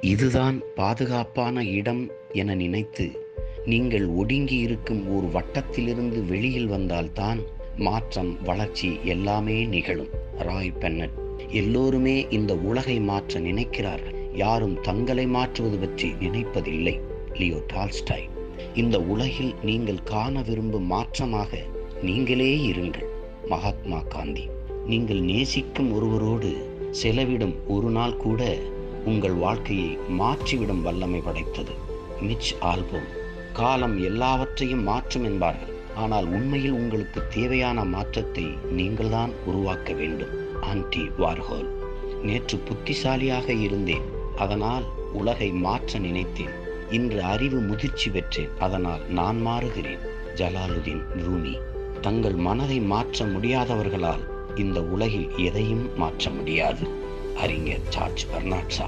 இதுதான் பாதுகாப்பான இடம் என நினைத்து நீங்கள் ஒடுங்கி இருக்கும் ஒரு வட்டத்திலிருந்து வெளியில் வந்தால்தான் மாற்றம் வளர்ச்சி எல்லாமே நிகழும். Roy Bennett. எல்லோருமே இந்த உலகை மாற்ற நினைக்கிறார்கள். யாரும் தங்களை மாற்றுவது பற்றி நினைப்பதில்லை. Leo Tolstoy. இந்த உலகில் நீங்கள் காண விரும்பும் மாற்றமாக நீங்களே இருங்கள். மகாத்மா காந்தி. நீங்கள் நேசிக்கும் ஒருவரோடு செலவிடும் ஒரு நாள் கூட உங்கள் வாழ்க்கையை மாற்றிவிடும் வல்லமை படைத்தது. Mitch Albom. காலம் எல்லாவற்றையும் மாற்றும் என்பார்கள். ஆனால் உண்மையில் உங்களுக்கு தேவையான மாற்றத்தை நீங்கள்தான் உருவாக்க வேண்டும். Andy Warhol. நேற்று புத்திசாலியாக இருந்தேன். அதனால் உலகை மாற்ற நினைத்தேன். இன்று அறிவு முதிர்ச்சி பெற்றேன். அதனால் நான் மாறுகிறேன். ஜலாலுதீன் ரூமி தங்கள் மனதை மாற்ற முடியாதவர்களால் இந்த உலகில் எதையும் மாற்ற முடியாது. அறிஞர் ஜார்ஜ் பெர்னாட்ஷா